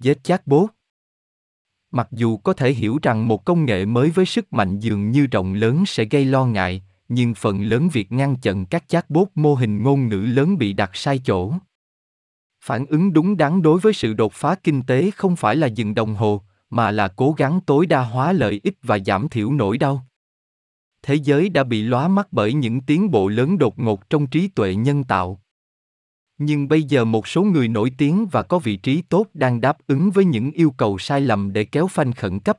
giết chatbot. Mặc dù có thể hiểu rằng một công nghệ mới với sức mạnh dường như rộng lớn sẽ gây lo ngại, nhưng phần lớn việc ngăn chặn các chatbot mô hình ngôn ngữ lớn bị đặt sai chỗ. Phản ứng đúng đắn đối với sự đột phá kinh tế không phải là dừng đồng hồ, mà là cố gắng tối đa hóa lợi ích và giảm thiểu nỗi đau. Thế giới đã bị lóa mắt bởi những tiến bộ lớn đột ngột trong trí tuệ nhân tạo. Nhưng bây giờ một số người nổi tiếng và có vị trí tốt đang đáp ứng với những yêu cầu sai lầm để kéo phanh khẩn cấp.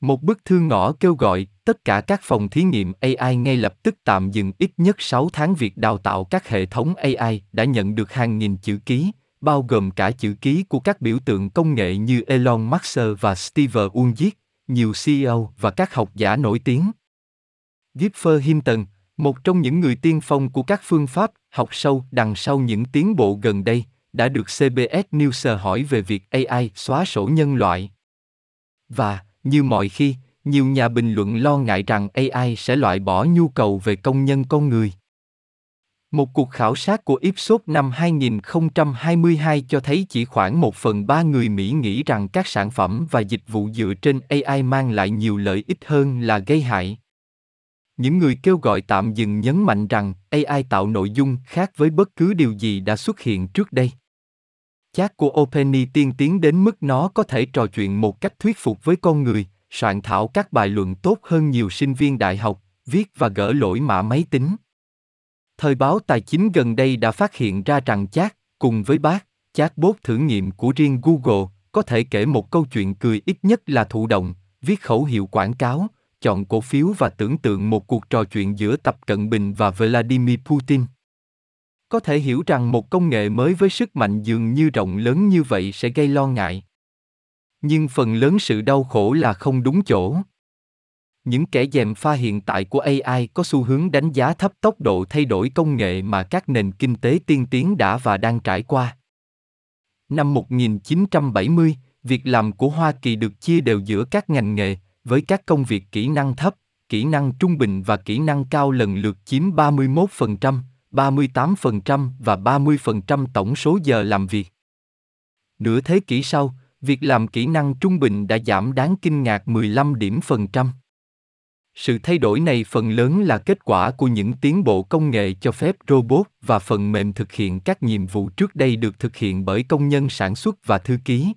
Một bức thư ngõ kêu gọi tất cả các phòng thí nghiệm AI ngay lập tức tạm dừng ít nhất 6 tháng việc đào tạo các hệ thống AI đã nhận được hàng nghìn chữ ký, bao gồm cả chữ ký của các biểu tượng công nghệ như Elon Musk và Steve Wozniak, nhiều CEO và các học giả nổi tiếng. Gipfer Hinton, một trong những người tiên phong của các phương pháp học sâu đằng sau những tiến bộ gần đây, đã được CBS News hỏi về việc AI xóa sổ nhân loại. Và, như mọi khi, nhiều nhà bình luận lo ngại rằng AI sẽ loại bỏ nhu cầu về công nhân con người. Một cuộc khảo sát của Ipsos năm 2022 cho thấy chỉ khoảng một phần ba người Mỹ nghĩ rằng các sản phẩm và dịch vụ dựa trên AI mang lại nhiều lợi ích hơn là gây hại. Những người kêu gọi tạm dừng nhấn mạnh rằng AI tạo nội dung khác với bất cứ điều gì đã xuất hiện trước đây. Chat của OpenAI tiên tiến đến mức nó có thể trò chuyện một cách thuyết phục với con người, soạn thảo các bài luận tốt hơn nhiều sinh viên đại học, viết và gỡ lỗi mã máy tính. Thời báo tài chính gần đây đã phát hiện ra rằng chat, cùng với bác, chatbot thử nghiệm của riêng Google, có thể kể một câu chuyện cười ít nhất là thụ động, viết khẩu hiệu quảng cáo, chọn cổ phiếu và tưởng tượng một cuộc trò chuyện giữa Tập Cận Bình và Vladimir Putin. Có thể hiểu rằng một công nghệ mới với sức mạnh dường như rộng lớn như vậy sẽ gây lo ngại. Nhưng phần lớn sự đau khổ là không đúng chỗ. Những kẻ dèm pha hiện tại của AI có xu hướng đánh giá thấp tốc độ thay đổi công nghệ mà các nền kinh tế tiên tiến đã và đang trải qua. Năm 1970, việc làm của Hoa Kỳ được chia đều giữa các ngành nghề, với các công việc kỹ năng thấp, kỹ năng trung bình và kỹ năng cao lần lượt chiếm 31%, 38% và 30% tổng số giờ làm việc. Nửa thế kỷ sau, việc làm kỹ năng trung bình đã giảm đáng kinh ngạc 15 điểm phần trăm. Sự thay đổi này phần lớn là kết quả của những tiến bộ công nghệ cho phép robot và phần mềm thực hiện các nhiệm vụ trước đây được thực hiện bởi công nhân sản xuất và thư ký.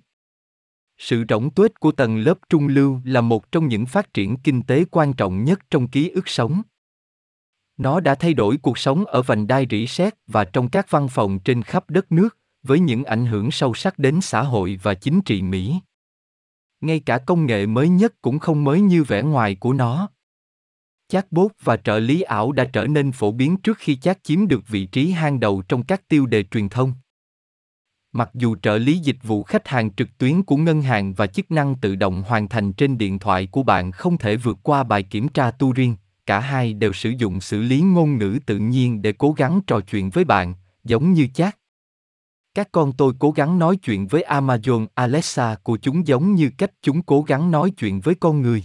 Sự rỗng tuếch của tầng lớp trung lưu là một trong những phát triển kinh tế quan trọng nhất trong ký ức sống. Nó đã thay đổi cuộc sống ở vành đai rỉ sét và trong các văn phòng trên khắp đất nước, với những ảnh hưởng sâu sắc đến xã hội và chính trị Mỹ. Ngay cả công nghệ mới nhất cũng không mới như vẻ ngoài của nó. Chatbot và trợ lý ảo đã trở nên phổ biến trước khi chat chiếm được vị trí hàng đầu trong các tiêu đề truyền thông. Mặc dù trợ lý dịch vụ khách hàng trực tuyến của ngân hàng và chức năng tự động hoàn thành trên điện thoại của bạn không thể vượt qua bài kiểm tra Turing, cả hai đều sử dụng xử lý ngôn ngữ tự nhiên để cố gắng trò chuyện với bạn, giống như chat. Các con tôi cố gắng nói chuyện với Amazon Alexa của chúng giống như cách chúng cố gắng nói chuyện với con người.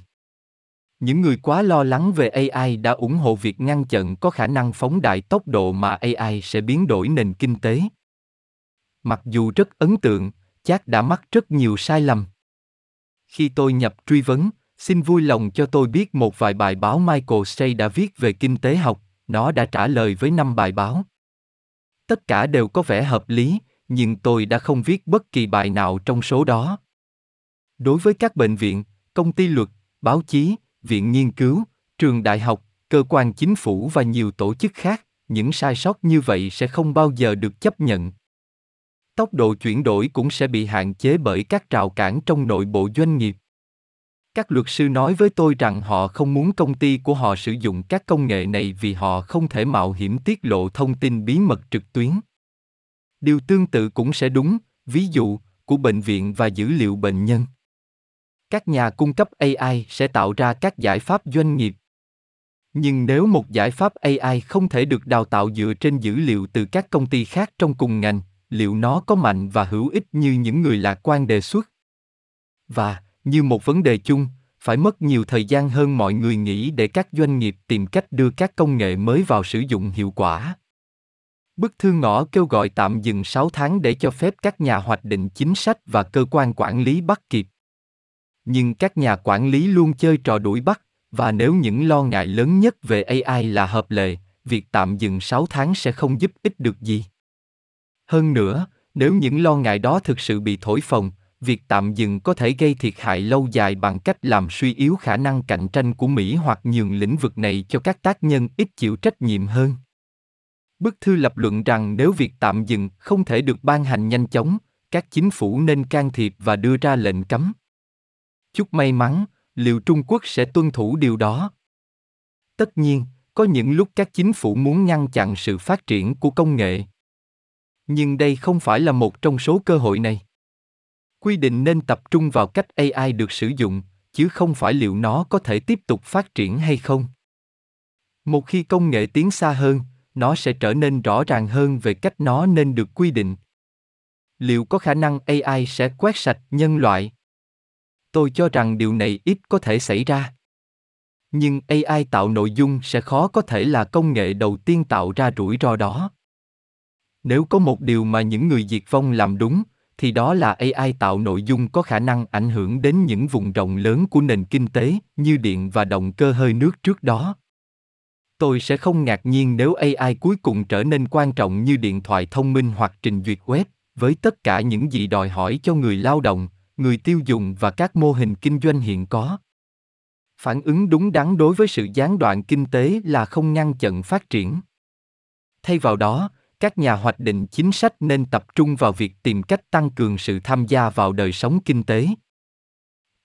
Những người quá lo lắng về AI đã ủng hộ việc ngăn chặn có khả năng phóng đại tốc độ mà AI sẽ biến đổi nền kinh tế. Mặc dù rất ấn tượng, chắc đã mắc rất nhiều sai lầm. Khi tôi nhập truy vấn, xin vui lòng cho tôi biết một vài bài báo Michael Say đã viết về kinh tế học, nó đã trả lời với năm bài báo. Tất cả đều có vẻ hợp lý, nhưng tôi đã không viết bất kỳ bài nào trong số đó. Đối với các bệnh viện, công ty luật, báo chí, viện nghiên cứu, trường đại học, cơ quan chính phủ và nhiều tổ chức khác, những sai sót như vậy sẽ không bao giờ được chấp nhận tốc độ chuyển đổi cũng sẽ bị hạn chế bởi các rào cản trong nội bộ doanh nghiệp. Các luật sư nói với tôi rằng họ không muốn công ty của họ sử dụng các công nghệ này vì họ không thể mạo hiểm tiết lộ thông tin bí mật trực tuyến. Điều tương tự cũng sẽ đúng, ví dụ, của bệnh viện và dữ liệu bệnh nhân. Các nhà cung cấp ai sẽ tạo ra các giải pháp doanh nghiệp. Nhưng nếu một giải pháp ai không thể được đào tạo dựa trên dữ liệu từ các công ty khác trong cùng ngành liệu nó có mạnh và hữu ích như những người lạc quan đề xuất và như một vấn đề chung phải mất nhiều thời gian hơn mọi người nghĩ để các doanh nghiệp tìm cách đưa các công nghệ mới vào sử dụng hiệu quả Bức thư ngõ kêu gọi tạm dừng 6 tháng để cho phép các nhà hoạch định chính sách và cơ quan quản lý bắt kịp. Nhưng các nhà quản lý luôn chơi trò đuổi bắt, và nếu những lo ngại lớn nhất về AI là hợp lệ, việc tạm dừng 6 tháng sẽ không giúp ích được gì. Hơn nữa, nếu những lo ngại đó thực sự bị thổi phồng, việc tạm dừng có thể gây thiệt hại lâu dài bằng cách làm suy yếu khả năng cạnh tranh của Mỹ hoặc nhường lĩnh vực này cho các tác nhân ít chịu trách nhiệm hơn. Bức thư lập luận rằng nếu việc tạm dừng không thể được ban hành nhanh chóng, các chính phủ nên can thiệp và đưa ra lệnh cấm. Chúc may mắn, liệu Trung Quốc sẽ tuân thủ điều đó? Tất nhiên, có những lúc các chính phủ muốn ngăn chặn sự phát triển của công nghệ. Nhưng đây không phải là một trong số cơ hội này. Quy định nên tập trung vào cách AI được sử dụng, chứ không phải liệu nó có thể tiếp tục phát triển hay không. Một khi công nghệ tiến xa hơn, nó sẽ trở nên rõ ràng hơn về cách nó nên được quy định. Liệu có khả năng AI sẽ quét sạch nhân loại? Tôi cho rằng điều này ít có thể xảy ra. Nhưng AI tạo nội dung sẽ khó có thể là công nghệ đầu tiên tạo ra rủi ro đó. Nếu có một điều mà những người diệt vong làm đúng, thì đó là AI tạo nội dung có khả năng ảnh hưởng đến những vùng rộng lớn của nền kinh tế, như điện và động cơ hơi nước trước đó. Tôi sẽ không ngạc nhiên nếu AI cuối cùng trở nên quan trọng như điện thoại thông minh hoặc trình duyệt web, với tất cả những gì đòi hỏi cho người lao động, người tiêu dùng và các mô hình kinh doanh hiện có. Phản ứng đúng đắn đối với sự gián đoạn kinh tế là không ngăn chặn phát triển. Thay vào đó, các nhà hoạch định chính sách nên tập trung vào việc tìm cách tăng cường sự tham gia vào đời sống kinh tế.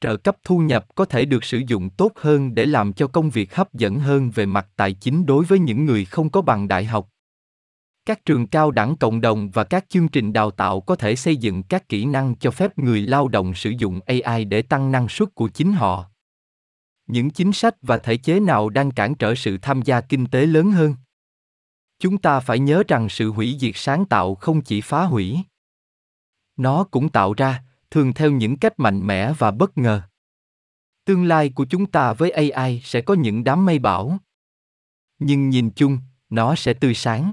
Trợ cấp thu nhập có thể được sử dụng tốt hơn để làm cho công việc hấp dẫn hơn về mặt tài chính đối với những người không có bằng đại học. Các trường cao đẳng cộng đồng và các chương trình đào tạo có thể xây dựng các kỹ năng cho phép người lao động sử dụng ai để tăng năng suất của chính họ. Những chính sách và thể chế nào đang cản trở sự tham gia kinh tế lớn hơn? Chúng ta phải nhớ rằng sự hủy diệt sáng tạo không chỉ phá hủy. Nó cũng tạo ra, thường theo những cách mạnh mẽ và bất ngờ. Tương lai của chúng ta với ai sẽ có những đám mây bão. Nhưng nhìn chung, nó sẽ tươi sáng.